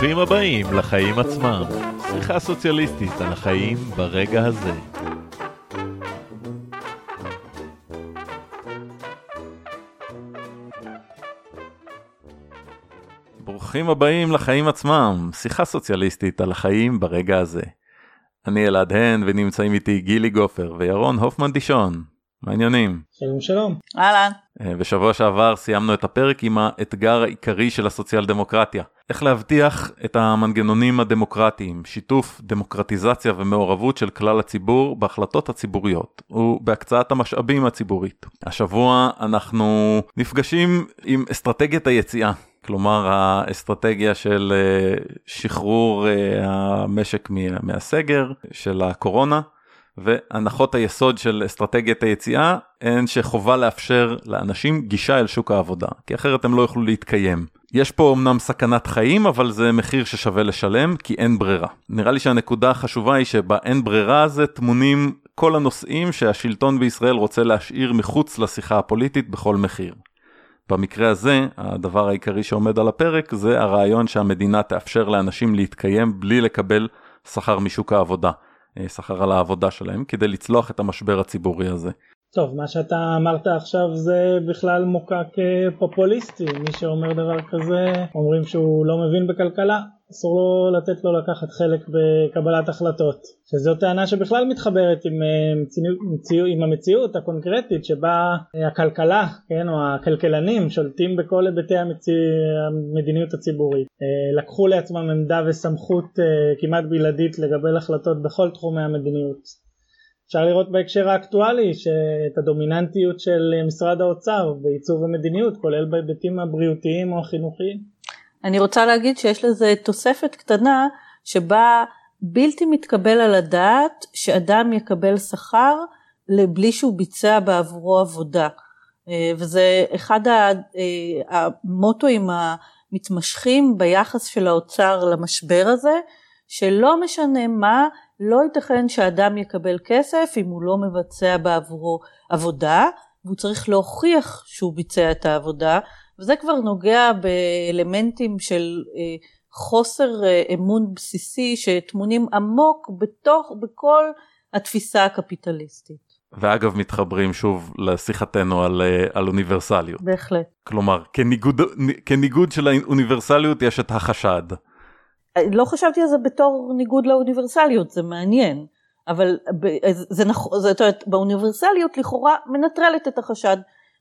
ברוכים הבאים לחיים עצמם, שיחה סוציאליסטית על החיים ברגע הזה. ברוכים הבאים לחיים עצמם, שיחה סוציאליסטית על החיים ברגע הזה. אני אלעד הן ונמצאים איתי גילי גופר וירון הופמן דישון. מה העניינים? שלום שלום. אהלן. בשבוע שעבר סיימנו את הפרק עם האתגר העיקרי של הסוציאל דמוקרטיה. איך להבטיח את המנגנונים הדמוקרטיים, שיתוף, דמוקרטיזציה ומעורבות של כלל הציבור בהחלטות הציבוריות ובהקצאת המשאבים הציבורית. השבוע אנחנו נפגשים עם אסטרטגיית היציאה. כלומר האסטרטגיה של שחרור המשק מהסגר של הקורונה והנחות היסוד של אסטרטגיית היציאה הן שחובה לאפשר לאנשים גישה אל שוק העבודה כי אחרת הם לא יוכלו להתקיים. יש פה אמנם סכנת חיים אבל זה מחיר ששווה לשלם כי אין ברירה. נראה לי שהנקודה החשובה היא שבאין ברירה הזה טמונים כל הנושאים שהשלטון בישראל רוצה להשאיר מחוץ לשיחה הפוליטית בכל מחיר. במקרה הזה הדבר העיקרי שעומד על הפרק זה הרעיון שהמדינה תאפשר לאנשים להתקיים בלי לקבל שכר משוק העבודה, שכר על העבודה שלהם כדי לצלוח את המשבר הציבורי הזה. טוב מה שאתה אמרת עכשיו זה בכלל מוקע כפופוליסטי מי שאומר דבר כזה אומרים שהוא לא מבין בכלכלה אסור לו לתת לו לקחת חלק בקבלת החלטות שזו טענה שבכלל מתחברת עם, עם, עם המציאות הקונקרטית שבה הכלכלה כן או הכלכלנים שולטים בכל היבטי המציא, המדיניות הציבורית לקחו לעצמם עמדה וסמכות כמעט בלעדית לגבל החלטות בכל תחומי המדיניות אפשר לראות בהקשר האקטואלי שאת הדומיננטיות של משרד האוצר בעיצוב המדיניות כולל בהיבטים הבריאותיים או החינוכיים. אני רוצה להגיד שיש לזה תוספת קטנה שבה בלתי מתקבל על הדעת שאדם יקבל שכר בלי שהוא ביצע בעבורו עבודה. וזה אחד המוטואים המתמשכים ביחס של האוצר למשבר הזה שלא משנה מה לא ייתכן שאדם יקבל כסף אם הוא לא מבצע בעבורו עבודה והוא צריך להוכיח שהוא ביצע את העבודה וזה כבר נוגע באלמנטים של חוסר אמון בסיסי שטמונים עמוק בתוך בכל התפיסה הקפיטליסטית. ואגב מתחברים שוב לשיחתנו על, על אוניברסליות. בהחלט. כלומר כניגוד, כניגוד של האוניברסליות יש את החשד. לא חשבתי על זה בתור ניגוד לאוניברסליות, זה מעניין, אבל זה נכון, זאת אומרת, באוניברסליות לכאורה מנטרלת את החשד,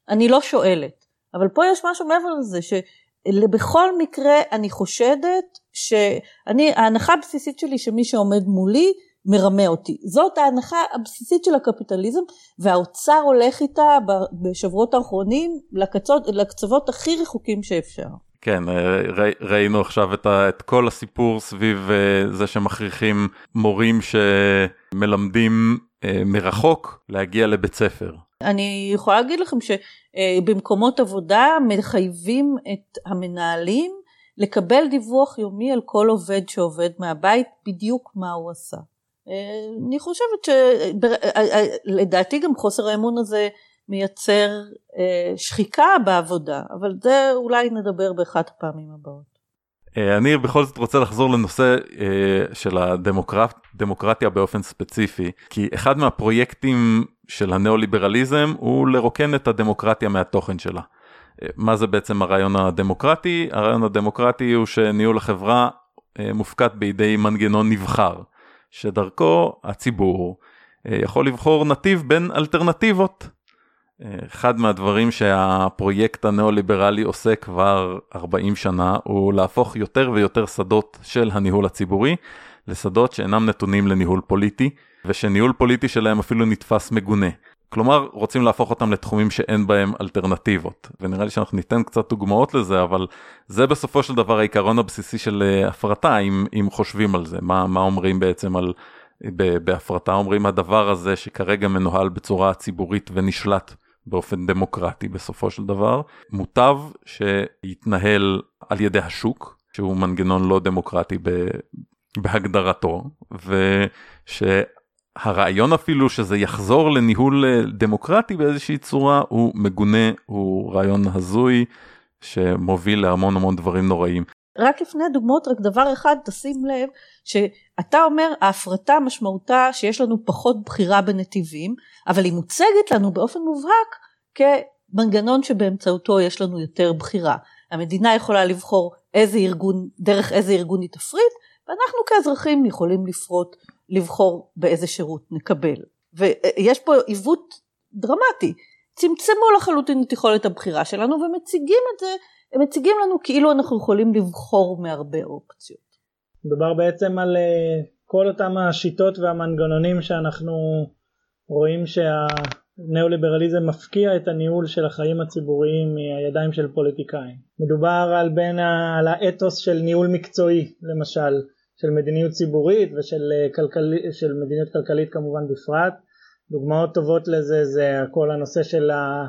אני לא שואלת, אבל פה יש משהו מעבר לזה, שבכל מקרה אני חושדת שאני, ההנחה הבסיסית שלי שמי שעומד מולי מרמה אותי, זאת ההנחה הבסיסית של הקפיטליזם והאוצר הולך איתה בשבועות האחרונים לקצות, לקצוות הכי רחוקים שאפשר. כן, ראינו עכשיו את, ה, את כל הסיפור סביב זה שמכריחים מורים שמלמדים מרחוק להגיע לבית ספר. אני יכולה להגיד לכם שבמקומות עבודה מחייבים את המנהלים לקבל דיווח יומי על כל עובד שעובד מהבית, בדיוק מה הוא עשה. אני חושבת שלדעתי גם חוסר האמון הזה מייצר אה, שחיקה בעבודה, אבל זה אולי נדבר באחת הפעמים הבאות. אה, אני בכל זאת רוצה לחזור לנושא אה, של הדמוקרטיה באופן ספציפי, כי אחד מהפרויקטים של הניאו-ליברליזם הוא לרוקן את הדמוקרטיה מהתוכן שלה. אה, מה זה בעצם הרעיון הדמוקרטי? הרעיון הדמוקרטי הוא שניהול החברה אה, מופקד בידי מנגנון נבחר, שדרכו הציבור אה, יכול לבחור נתיב בין אלטרנטיבות. אחד מהדברים שהפרויקט הניאו-ליברלי עושה כבר 40 שנה הוא להפוך יותר ויותר שדות של הניהול הציבורי לשדות שאינם נתונים לניהול פוליטי ושניהול פוליטי שלהם אפילו נתפס מגונה. כלומר רוצים להפוך אותם לתחומים שאין בהם אלטרנטיבות. ונראה לי שאנחנו ניתן קצת דוגמאות לזה אבל זה בסופו של דבר העיקרון הבסיסי של הפרטה אם, אם חושבים על זה. מה, מה אומרים בעצם על בהפרטה? אומרים הדבר הזה שכרגע מנוהל בצורה ציבורית ונשלט באופן דמוקרטי בסופו של דבר, מוטב שיתנהל על ידי השוק, שהוא מנגנון לא דמוקרטי בהגדרתו, הרעיון אפילו שזה יחזור לניהול דמוקרטי באיזושהי צורה הוא מגונה, הוא רעיון הזוי שמוביל להמון המון דברים נוראים. רק לפני הדוגמאות רק דבר אחד תשים לב שאתה אומר ההפרטה משמעותה שיש לנו פחות בחירה בנתיבים אבל היא מוצגת לנו באופן מובהק כמנגנון שבאמצעותו יש לנו יותר בחירה. המדינה יכולה לבחור איזה ארגון, דרך איזה ארגון היא תפריט ואנחנו כאזרחים יכולים לפרוט, לבחור באיזה שירות נקבל. ויש פה עיוות דרמטי. צמצמו לחלוטין את יכולת הבחירה שלנו ומציגים את זה הם מציגים לנו כאילו אנחנו יכולים לבחור מהרבה אופציות. מדובר בעצם על אה, כל אותם השיטות והמנגנונים שאנחנו רואים שהניאו-ליברליזם מפקיע את הניהול של החיים הציבוריים מהידיים של פוליטיקאים. מדובר על בין ה... על האתוס של ניהול מקצועי למשל, של מדיניות ציבורית ושל אה, כלכל... של מדיניות כלכלית כמובן בפרט. דוגמאות טובות לזה זה כל הנושא של ה...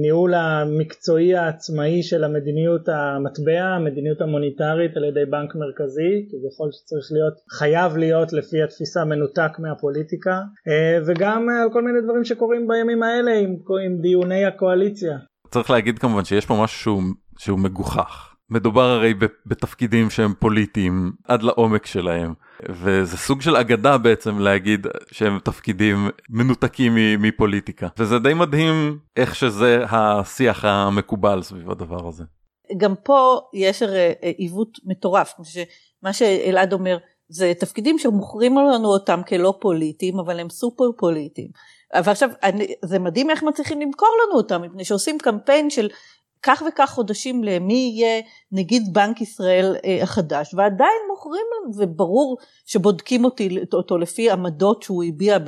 ניהול המקצועי העצמאי של המדיניות המטבע, המדיניות המוניטרית על ידי בנק מרכזי, כביכול שצריך להיות, חייב להיות לפי התפיסה מנותק מהפוליטיקה, אה, וגם על כל מיני דברים שקורים בימים האלה עם, עם דיוני הקואליציה. צריך להגיד כמובן שיש פה משהו שהוא, שהוא מגוחך. מדובר הרי בתפקידים שהם פוליטיים עד לעומק שלהם וזה סוג של אגדה בעצם להגיד שהם תפקידים מנותקים מפוליטיקה וזה די מדהים איך שזה השיח המקובל סביב הדבר הזה. גם פה יש הרי עיוות מטורף מה שאלעד אומר זה תפקידים שמוכרים לנו אותם כלא פוליטיים אבל הם סופר פוליטיים. ועכשיו זה מדהים איך מצליחים למכור לנו אותם מפני שעושים קמפיין של כך וכך חודשים למי יהיה נגיד בנק ישראל אה, החדש. ועדיין מוכרים וברור שבודקים אותי, אותו לפי עמדות שהוא הביע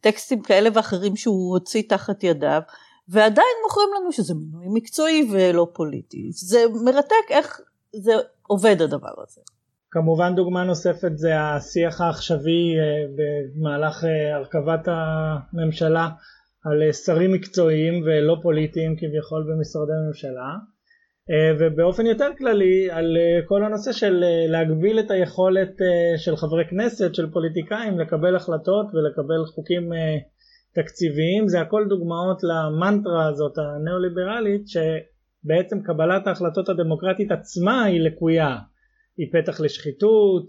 בטקסטים כאלה ואחרים שהוא הוציא תחת ידיו ועדיין מוכרים לנו שזה מינוי מקצועי ולא פוליטי. זה מרתק איך זה עובד הדבר הזה. כמובן דוגמה נוספת זה השיח העכשווי אה, במהלך אה, הרכבת הממשלה על אה, שרים מקצועיים ולא פוליטיים כביכול במשרדי ממשלה אה, ובאופן יותר כללי על אה, כל הנושא של להגביל את היכולת של חברי כנסת, של פוליטיקאים לקבל החלטות ולקבל חוקים תקציביים. זה הכל דוגמאות למנטרה הזאת הניאו-ליברלית שבעצם קבלת ההחלטות הדמוקרטית עצמה היא לקויה. היא פתח לשחיתות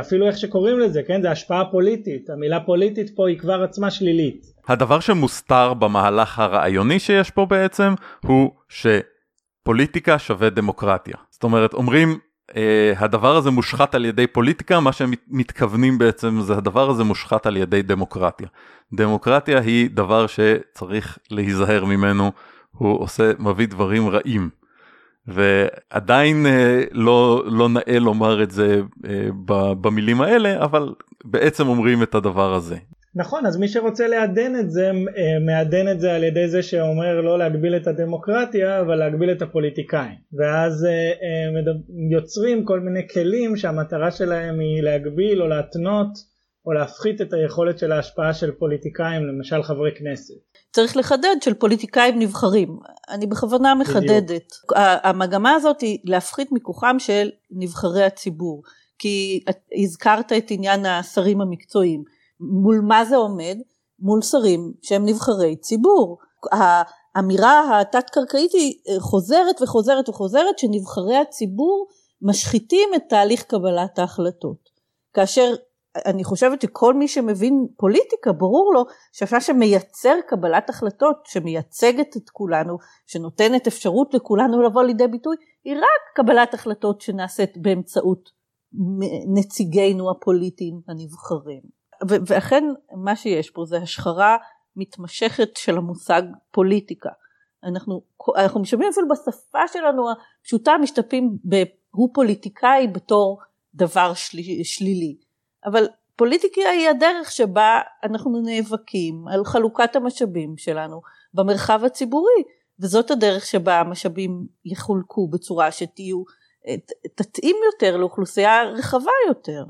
אפילו איך שקוראים לזה, כן? זה השפעה פוליטית, המילה פוליטית פה היא כבר עצמה שלילית. הדבר שמוסתר במהלך הרעיוני שיש פה בעצם, הוא שפוליטיקה שווה דמוקרטיה. זאת אומרת, אומרים, אה, הדבר הזה מושחת על ידי פוליטיקה, מה שהם מתכוונים בעצם זה הדבר הזה מושחת על ידי דמוקרטיה. דמוקרטיה היא דבר שצריך להיזהר ממנו, הוא עושה, מביא דברים רעים. ועדיין אה, לא, לא נאה לומר את זה אה, במילים האלה, אבל בעצם אומרים את הדבר הזה. נכון, אז מי שרוצה לעדן את זה, אה, מעדן את זה על ידי זה שאומר לא להגביל את הדמוקרטיה, אבל להגביל את הפוליטיקאים. ואז יוצרים כל מיני כלים שהמטרה שלהם היא להגביל או להתנות או להפחית את היכולת של ההשפעה של פוליטיקאים, למשל חברי כנסת. צריך לחדד של פוליטיקאים נבחרים. אני בכוונה מחדדת. בדיוק. המגמה הזאת היא להפחית מכוחם של נבחרי הציבור. כי הזכרת את עניין השרים המקצועיים. מול מה זה עומד? מול שרים שהם נבחרי ציבור. האמירה התת-קרקעית היא חוזרת וחוזרת וחוזרת שנבחרי הציבור משחיתים את תהליך קבלת ההחלטות. כאשר אני חושבת שכל מי שמבין פוליטיקה ברור לו שאפשר שמייצר קבלת החלטות שמייצגת את כולנו שנותנת אפשרות לכולנו לבוא לידי ביטוי היא רק קבלת החלטות שנעשית באמצעות נציגינו הפוליטיים הנבחרים. ואכן מה שיש פה זה השחרה מתמשכת של המושג פוליטיקה. אנחנו, אנחנו משתמשים אפילו בשפה שלנו הפשוטה משתפים ב"הוא פוליטיקאי" בתור דבר שלילי אבל פוליטיקה היא הדרך שבה אנחנו נאבקים על חלוקת המשאבים שלנו במרחב הציבורי וזאת הדרך שבה המשאבים יחולקו בצורה שתהיו, תתאים יותר לאוכלוסייה רחבה יותר.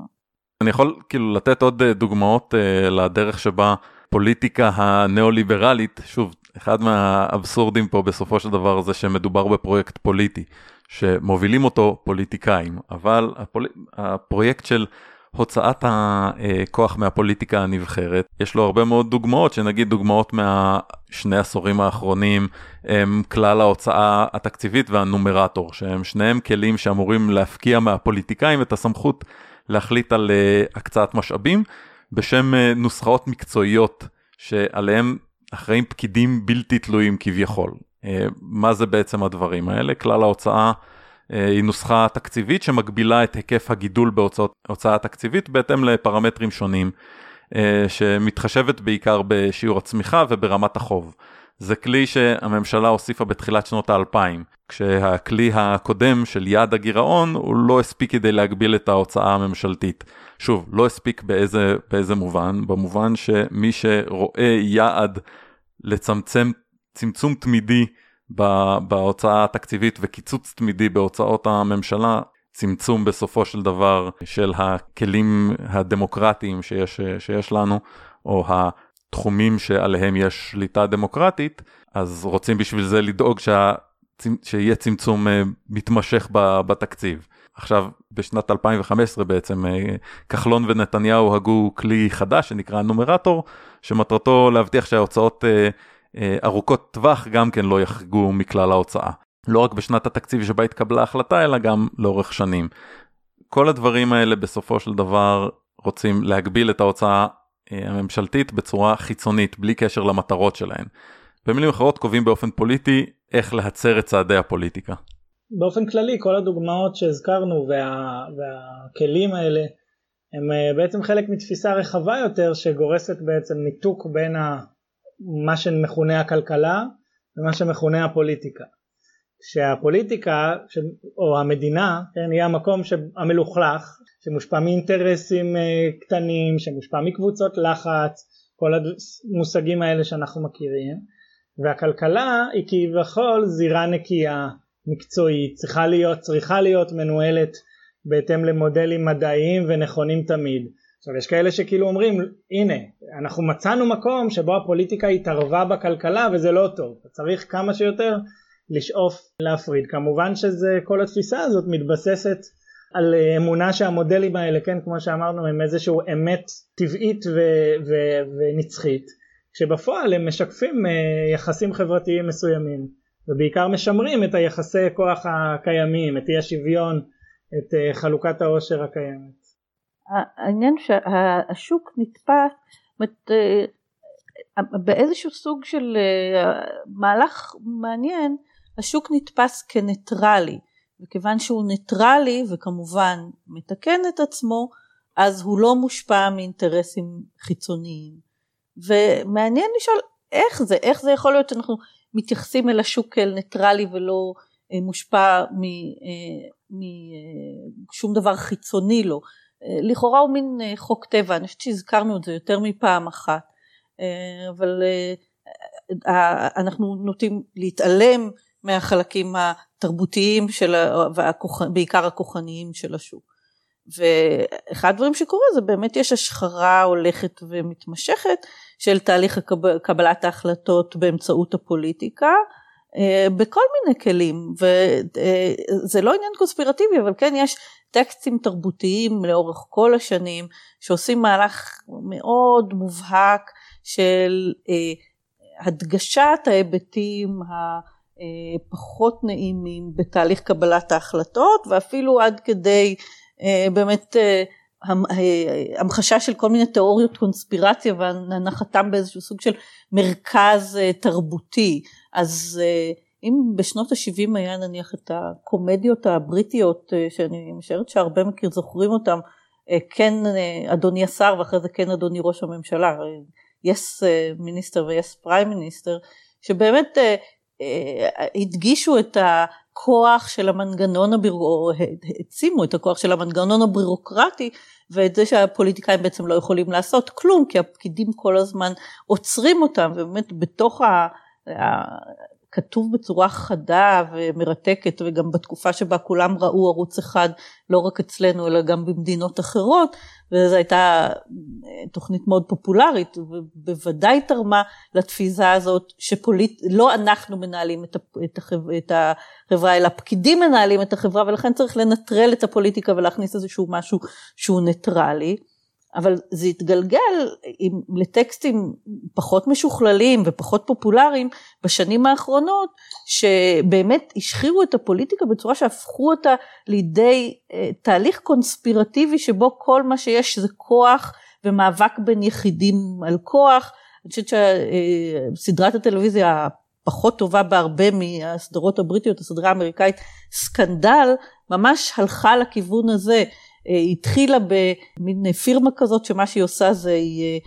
אני יכול כאילו לתת עוד אה, דוגמאות uh, לדרך שבה פוליטיקה הניאו-ליברלית, שוב, אחד מהאבסורדים פה בסופו של דבר זה שמדובר בפרויקט פוליטי, שמובילים אותו פוליטיקאים, אבל הפול... הפרויקט של הוצאת הכוח מהפוליטיקה הנבחרת. יש לו הרבה מאוד דוגמאות, שנגיד דוגמאות מהשני עשורים האחרונים, הם כלל ההוצאה התקציבית והנומרטור, שהם שניהם כלים שאמורים להפקיע מהפוליטיקאים את הסמכות להחליט על אה, הקצאת משאבים, בשם אה, נוסחאות מקצועיות שעליהם אחראים פקידים בלתי תלויים כביכול. אה, מה זה בעצם הדברים האלה? כלל ההוצאה אה, היא נוסחה תקציבית שמגבילה את היקף הגידול בהוצאה התקציבית בהתאם לפרמטרים שונים, אה, שמתחשבת בעיקר בשיעור הצמיחה וברמת החוב. זה כלי שהממשלה הוסיפה בתחילת שנות האלפיים, כשהכלי הקודם של יעד הגירעון הוא לא הספיק כדי להגביל את ההוצאה הממשלתית. שוב, לא הספיק באיזה, באיזה מובן? במובן שמי שרואה יעד לצמצם צמצום תמידי בהוצאה התקציבית וקיצוץ תמידי בהוצאות הממשלה, צמצום בסופו של דבר של הכלים הדמוקרטיים שיש, שיש לנו, או התחומים שעליהם יש שליטה דמוקרטית, אז רוצים בשביל זה לדאוג שה, שיהיה צמצום אה, מתמשך בתקציב. עכשיו, בשנת 2015 בעצם, אה, כחלון ונתניהו הגו כלי חדש שנקרא נומרטור, שמטרתו להבטיח שההוצאות אה, ארוכות טווח גם כן לא יחגגו מכלל ההוצאה. לא רק בשנת התקציב שבה התקבלה ההחלטה, אלא גם לאורך שנים. כל הדברים האלה בסופו של דבר רוצים להגביל את ההוצאה אה, הממשלתית בצורה חיצונית, בלי קשר למטרות שלהן. במילים אחרות קובעים באופן פוליטי איך להצר את צעדי הפוליטיקה. באופן כללי כל הדוגמאות שהזכרנו וה, והכלים האלה הם אה, בעצם חלק מתפיסה רחבה יותר שגורסת בעצם ניתוק בין ה... מה שמכונה הכלכלה ומה שמכונה הפוליטיקה. שהפוליטיקה או המדינה כן, היא המקום המלוכלך שמושפע מאינטרסים אה, קטנים, שמושפע מקבוצות לחץ, כל המושגים האלה שאנחנו מכירים, והכלכלה היא כביכול זירה נקייה, מקצועית, צריכה להיות, צריכה להיות מנוהלת בהתאם למודלים מדעיים ונכונים תמיד. עכשיו יש כאלה שכאילו אומרים הנה אנחנו מצאנו מקום שבו הפוליטיקה התערבה בכלכלה וזה לא טוב. צריך כמה שיותר לשאוף להפריד. כמובן שזה כל התפיסה הזאת מתבססת על אמונה שהמודלים האלה כן כמו שאמרנו הם איזשהו אמת טבעית ו- ו- ונצחית כשבפועל הם משקפים אה, יחסים חברתיים מסוימים ובעיקר משמרים את היחסי כוח הקיימים את אי השוויון את אה, חלוקת העושר הקיימת העניין שהשוק נתפס, אה, באיזשהו סוג של אה, מהלך מעניין, השוק נתפס כניטרלי, וכיוון שהוא ניטרלי וכמובן מתקן את עצמו, אז הוא לא מושפע מאינטרסים חיצוניים. ומעניין לשאול איך זה, איך זה יכול להיות שאנחנו מתייחסים אל השוק כאל ניטרלי ולא אה, מושפע משום דבר חיצוני לו. לכאורה הוא מין אה, חוק טבע, אני חושבת שהזכרנו את זה יותר מפעם אחת, אה, אבל אה, אנחנו נוטים להתעלם מהחלקים התרבותיים של, בעיקר הכוחניים של השוק. ואחד הדברים שקורה זה באמת יש השחרה הולכת ומתמשכת של תהליך קבלת ההחלטות באמצעות הפוליטיקה בכל מיני כלים וזה לא עניין קונספירטיבי אבל כן יש טקסטים תרבותיים לאורך כל השנים שעושים מהלך מאוד מובהק של אה, הדגשת ההיבטים הפחות נעימים בתהליך קבלת ההחלטות ואפילו עד כדי אה, באמת אה, המחשה של כל מיני תיאוריות קונספירציה והנחתם באיזשהו סוג של מרכז אה, תרבותי אז אה, אם בשנות ה-70 היה נניח את הקומדיות הבריטיות, אה, שאני משערת שהרבה מכיר זוכרים אותם, אה, כן אדוני השר ואחרי זה כן אדוני ראש הממשלה, יס מיניסטר ויס פריים מיניסטר, שבאמת הדגישו את הכוח של המנגנון או העצימו את הכוח של המנגנון הבירוקרטי ואת זה שהפוליטיקאים בעצם לא יכולים לעשות כלום כי הפקידים כל הזמן עוצרים אותם ובאמת בתוך כתוב בצורה חדה ומרתקת וגם בתקופה שבה כולם ראו ערוץ אחד לא רק אצלנו אלא גם במדינות אחרות וזו הייתה תוכנית מאוד פופולרית ובוודאי תרמה לתפיסה הזאת שלא אנחנו מנהלים את, החברה, את החברה אלא פקידים מנהלים את החברה ולכן צריך לנטרל את הפוליטיקה ולהכניס איזשהו משהו שהוא ניטרלי. אבל זה התגלגל עם, לטקסטים פחות משוכללים ופחות פופולריים בשנים האחרונות, שבאמת השחירו את הפוליטיקה בצורה שהפכו אותה לידי אה, תהליך קונספירטיבי שבו כל מה שיש זה כוח ומאבק בין יחידים על כוח. אני חושבת שסדרת הטלוויזיה הפחות טובה בהרבה מהסדרות הבריטיות, הסדרה האמריקאית, סקנדל, ממש הלכה לכיוון הזה. היא התחילה במין פירמה כזאת שמה שהיא עושה זה היא אה,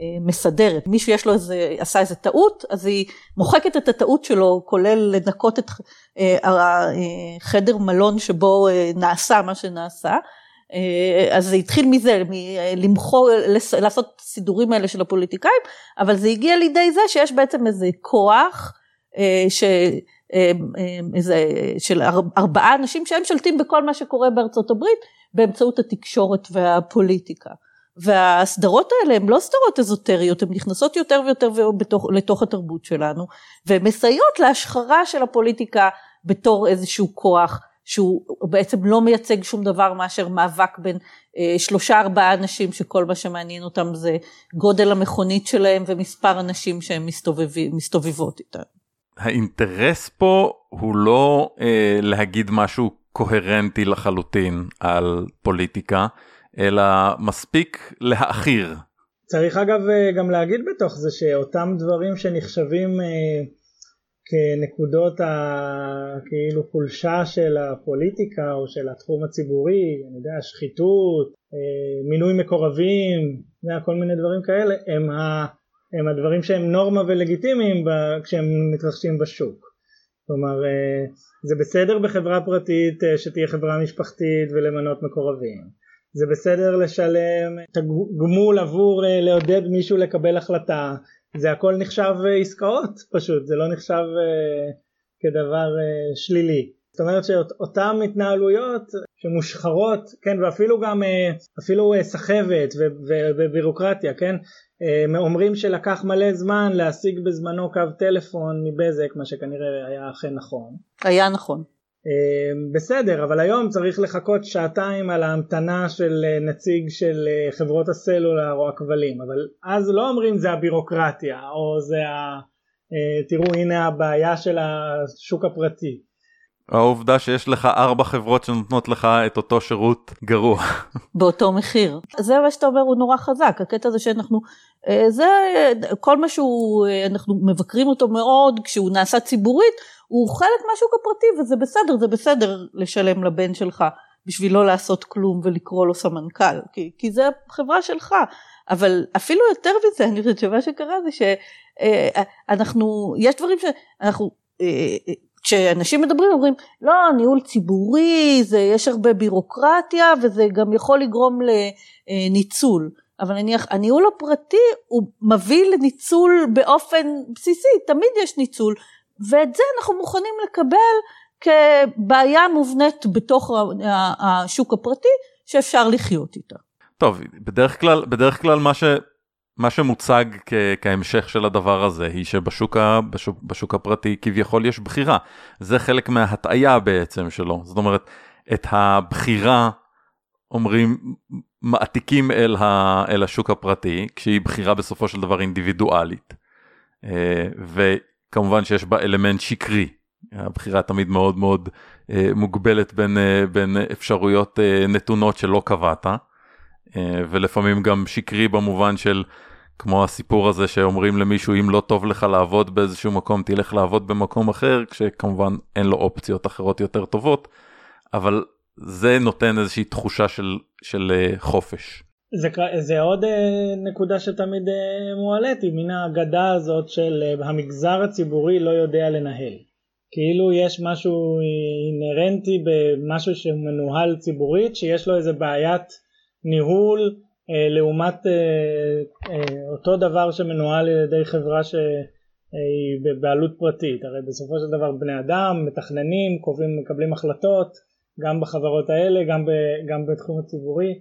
אה, מסדרת. מישהו יש לו איזה, עשה איזה טעות, אז היא מוחקת את הטעות שלו, כולל לנקות את החדר אה, מלון שבו נעשה מה שנעשה. אז זה התחיל מזה, למחור, לעשות סידורים האלה של הפוליטיקאים, אבל זה הגיע לידי זה שיש בעצם איזה כוח ש... איזה, של ארבעה אנשים שהם שולטים בכל מה שקורה בארצות הברית, באמצעות התקשורת והפוליטיקה. והסדרות האלה הן לא סדרות אזוטריות, הן נכנסות יותר ויותר בתוך, לתוך התרבות שלנו, והן מסייעות להשחרה של הפוליטיקה בתור איזשהו כוח שהוא בעצם לא מייצג שום דבר מאשר מאבק בין אה, שלושה ארבעה אנשים שכל מה שמעניין אותם זה גודל המכונית שלהם ומספר אנשים שהן מסתובבות איתן. האינטרס פה הוא לא אה, להגיד משהו קוהרנטי לחלוטין על פוליטיקה, אלא מספיק להעכיר. צריך אגב אה, גם להגיד בתוך זה שאותם דברים שנחשבים אה, כנקודות הכאילו חולשה של הפוליטיקה או של התחום הציבורי, אני יודע, שחיתות, אה, מינוי מקורבים, כל מיני דברים כאלה, הם, ה, הם הדברים שהם נורמה ולגיטימיים כשהם מתרחשים בשוק. כלומר אה, זה בסדר בחברה פרטית אה, שתהיה חברה משפחתית ולמנות מקורבים. זה בסדר לשלם את הגמול עבור אה, לעודד מישהו לקבל החלטה. זה הכל נחשב עסקאות פשוט. זה לא נחשב כדבר שלילי. זאת אומרת שאותן התנהלויות שמושחרות כן ואפילו גם אפילו סחבת ובירוקרטיה כן אומרים שלקח מלא זמן להשיג בזמנו קו טלפון מבזק מה שכנראה היה אכן נכון. היה נכון. בסדר אבל היום צריך לחכות שעתיים על ההמתנה של נציג של חברות הסלולר או הכבלים אבל אז לא אומרים זה הבירוקרטיה או זה ה... תראו הנה הבעיה של השוק הפרטי העובדה שיש לך ארבע חברות שנותנות לך את אותו שירות גרוע. באותו מחיר. זה מה שאתה אומר הוא נורא חזק, הקטע הזה שאנחנו, אה, זה כל מה שהוא, אה, אנחנו מבקרים אותו מאוד כשהוא נעשה ציבורית, הוא חלק מהשוק הפרטי וזה בסדר, זה בסדר לשלם לבן שלך בשביל לא לעשות כלום ולקרוא לו סמנכ"ל, כי, כי זה חברה שלך. אבל אפילו יותר מזה, אני חושבת שמה שקרה זה שאנחנו, אה, יש דברים שאנחנו, כשאנשים מדברים אומרים לא ניהול ציבורי זה יש הרבה בירוקרטיה וזה גם יכול לגרום לניצול אבל נניח הניהול הפרטי הוא מביא לניצול באופן בסיסי תמיד יש ניצול ואת זה אנחנו מוכנים לקבל כבעיה מובנית בתוך השוק הפרטי שאפשר לחיות איתה. טוב בדרך כלל בדרך כלל מה ש... מה שמוצג כ- כהמשך של הדבר הזה היא שבשוק ה- בשוק, בשוק הפרטי כביכול יש בחירה. זה חלק מההטעיה בעצם שלו. זאת אומרת, את הבחירה אומרים, מעתיקים אל, ה- אל השוק הפרטי, כשהיא בחירה בסופו של דבר אינדיבידואלית. אה, וכמובן שיש בה אלמנט שקרי. הבחירה תמיד מאוד מאוד אה, מוגבלת בין, אה, בין אפשרויות נתונות שלא קבעת. ולפעמים גם שקרי במובן של כמו הסיפור הזה שאומרים למישהו אם לא טוב לך לעבוד באיזשהו מקום תלך לעבוד במקום אחר כשכמובן אין לו אופציות אחרות יותר טובות אבל זה נותן איזושהי תחושה של, של אה, חופש. זה, זה עוד אה, נקודה שתמיד אה, מועלית היא מן האגדה הזאת של המגזר הציבורי לא יודע לנהל. כאילו יש משהו אינהרנטי במשהו שמנוהל ציבורית שיש לו איזה בעיית ניהול לעומת אה, אה, אותו דבר שמנוהל על ידי חברה ש, היא בבעלות פרטית, הרי בסופו של דבר בני אדם מתכננים, קובעים, מקבלים החלטות גם בחברות האלה, גם, ב, גם בתחום הציבורי.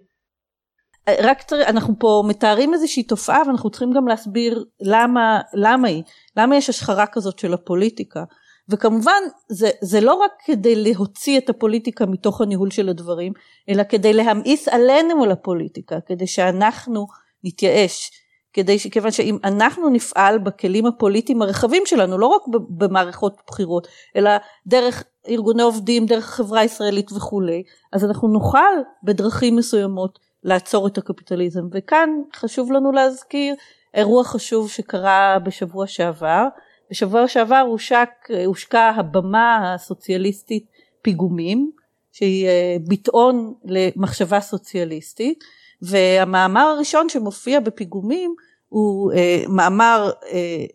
רק צריך, אנחנו פה מתארים איזושהי תופעה ואנחנו צריכים גם להסביר למה, למה היא, למה יש השחרה כזאת של הפוליטיקה. וכמובן זה, זה לא רק כדי להוציא את הפוליטיקה מתוך הניהול של הדברים, אלא כדי להמאיס עלינו על הפוליטיקה, כדי שאנחנו נתייאש. כדי שכיוון שאם אנחנו נפעל בכלים הפוליטיים הרחבים שלנו, לא רק במערכות בחירות, אלא דרך ארגוני עובדים, דרך החברה הישראלית וכולי, אז אנחנו נוכל בדרכים מסוימות לעצור את הקפיטליזם. וכאן חשוב לנו להזכיר אירוע חשוב שקרה בשבוע שעבר. בשבוע שעבר הושק, הושקה הבמה הסוציאליסטית פיגומים, שהיא אה, ביטאון למחשבה סוציאליסטית. והמאמר הראשון שמופיע בפיגומים הוא אה, מאמר, אה,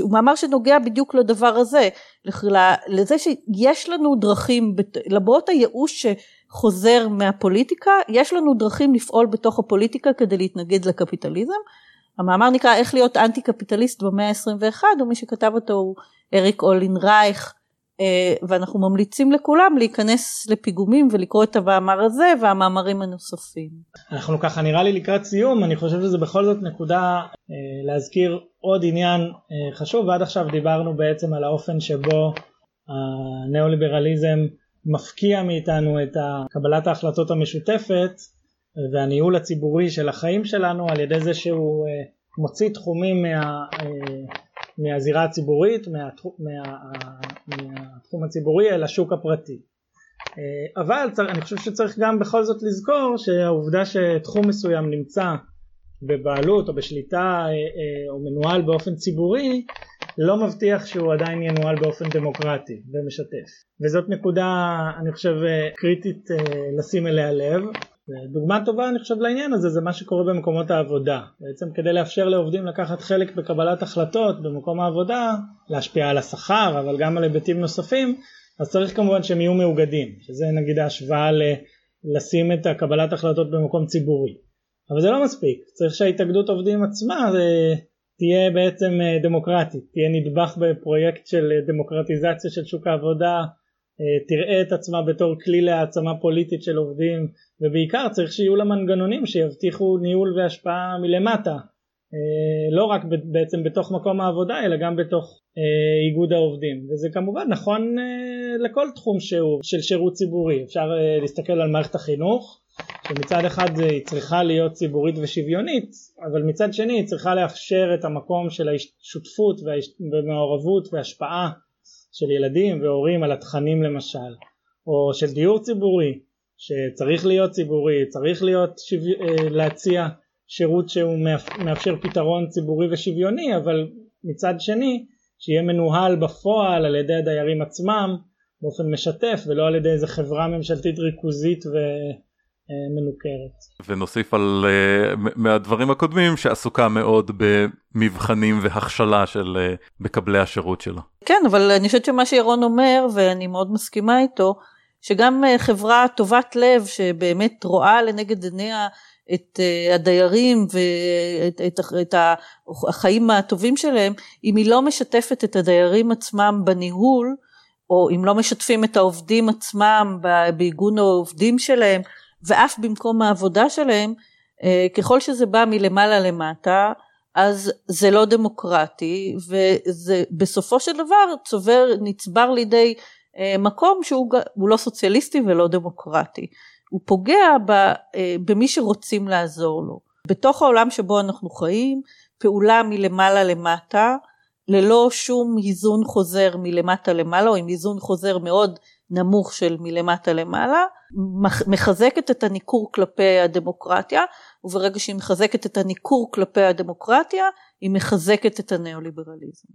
הוא מאמר שנוגע בדיוק לדבר הזה, לזה שיש לנו דרכים, למרות הייאוש שחוזר מהפוליטיקה, יש לנו דרכים לפעול בתוך הפוליטיקה כדי להתנגד לקפיטליזם. המאמר נקרא איך להיות אנטי קפיטליסט במאה ה-21 ומי שכתב אותו הוא אריק אולין רייך אה, ואנחנו ממליצים לכולם להיכנס לפיגומים ולקרוא את המאמר הזה והמאמרים הנוספים. אנחנו ככה נראה לי לקראת סיום, אני חושב שזה בכל זאת נקודה אה, להזכיר עוד עניין אה, חשוב ועד עכשיו דיברנו בעצם על האופן שבו הניאו-ליברליזם מפקיע מאיתנו את קבלת ההחלטות המשותפת והניהול הציבורי של החיים שלנו על ידי זה שהוא מוציא תחומים מה, מהזירה הציבורית, מהתחום, מה, מהתחום הציבורי אל השוק הפרטי. אה, אבל אני חושב שצריך גם בכל זאת לזכור שהעובדה שתחום מסוים נמצא בבעלות או בשליטה אה, אה, או מנוהל באופן ציבורי לא מבטיח שהוא עדיין ינוהל באופן דמוקרטי ומשתף וזאת נקודה אני חושב קריטית לשים אליה לב דוגמה טובה אני חושב לעניין הזה זה מה שקורה במקומות העבודה. בעצם כדי לאפשר לעובדים לקחת חלק בקבלת החלטות במקום העבודה להשפיע על השכר אבל גם על היבטים נוספים אז צריך כמובן שהם יהיו מאוגדים שזה נגיד ההשוואה ל- לשים את קבלת החלטות במקום ציבורי. אבל זה לא מספיק צריך שההתאגדות עובדים עצמה אה, תהיה בעצם אה, דמוקרטית תהיה נדבך בפרויקט של אה, דמוקרטיזציה של שוק העבודה תראה את עצמה בתור כלי להעצמה פוליטית של עובדים ובעיקר צריך שיהיו לה מנגנונים שיבטיחו ניהול והשפעה מלמטה. אה, לא רק בעצם בתוך מקום העבודה אלא גם בתוך אה, איגוד העובדים. וזה כמובן נכון אה, לכל תחום שהוא של שירות ציבורי. אפשר להסתכל על מערכת החינוך שמצד אחד היא צריכה להיות ציבורית ושוויונית אבל מצד שני היא צריכה לאפשר את המקום של השותפות והמעורבות והשפעה של ילדים והורים על התכנים למשל או של דיור ציבורי שצריך להיות ציבורי, צריך להיות שו... אה, להציע שירות שהוא מאפשר פתרון ציבורי ושוויוני, אבל מצד שני שיהיה מנוהל בפועל על ידי הדיירים עצמם באופן משתף ולא על ידי איזה חברה ממשלתית ריכוזית ומנוכרת. ונוסיף על uh, מהדברים הקודמים שעסוקה מאוד במבחנים והכשלה של uh, מקבלי השירות שלה. כן, אבל אני חושבת שמה שירון אומר, ואני מאוד מסכימה איתו, שגם אה, חברה טובת לב שבאמת רואה לנגד עיניה את אה, הדיירים ואת את, את החיים הטובים שלהם, אם היא לא משתפת את הדיירים עצמם בניהול, או אם לא משתפים את העובדים עצמם בעיגון העובדים שלהם, ואף במקום העבודה שלהם, אה, ככל שזה בא מלמעלה למטה, אז זה לא דמוקרטי, וזה בסופו של דבר צובר, נצבר לידי אה, מקום שהוא לא סוציאליסטי ולא דמוקרטי. הוא פוגע ב, אה, במי שרוצים לעזור לו. בתוך העולם שבו אנחנו חיים, פעולה מלמעלה למטה, ללא שום איזון חוזר מלמטה למעלה, או עם איזון חוזר מאוד נמוך של מלמטה למעלה, מחזקת את הניכור כלפי הדמוקרטיה, וברגע שהיא מחזקת את הניכור כלפי הדמוקרטיה, היא מחזקת את הניאו-ליברליזם.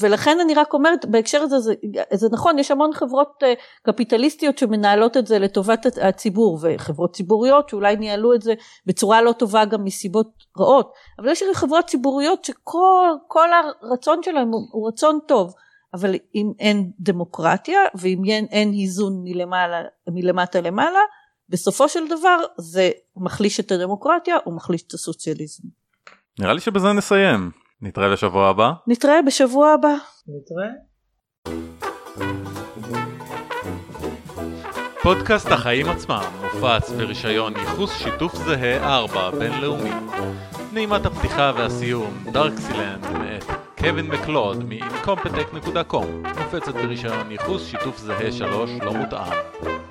ולכן אני רק אומרת בהקשר הזה זה, זה נכון יש המון חברות אה, קפיטליסטיות שמנהלות את זה לטובת הציבור וחברות ציבוריות שאולי ניהלו את זה בצורה לא טובה גם מסיבות רעות אבל יש חברות ציבוריות שכל הרצון שלהם הוא, הוא רצון טוב אבל אם אין דמוקרטיה ואם אין, אין איזון מלמעלה, מלמטה למעלה בסופו של דבר זה מחליש את הדמוקרטיה או מחליש את הסוציאליזם. נראה לי שבזה נסיים. נתראה בשבוע הבא. נתראה בשבוע הבא. נתראה. פודקאסט החיים עצמם מופץ ברישיון ייחוס שיתוף זהה 4 בינלאומי. נעימת הפתיחה והסיום דארקסילנד קווין מקלוד מ-incompetech.com מופצת ברישיון ייחוס שיתוף זהה 3 לא מותאם.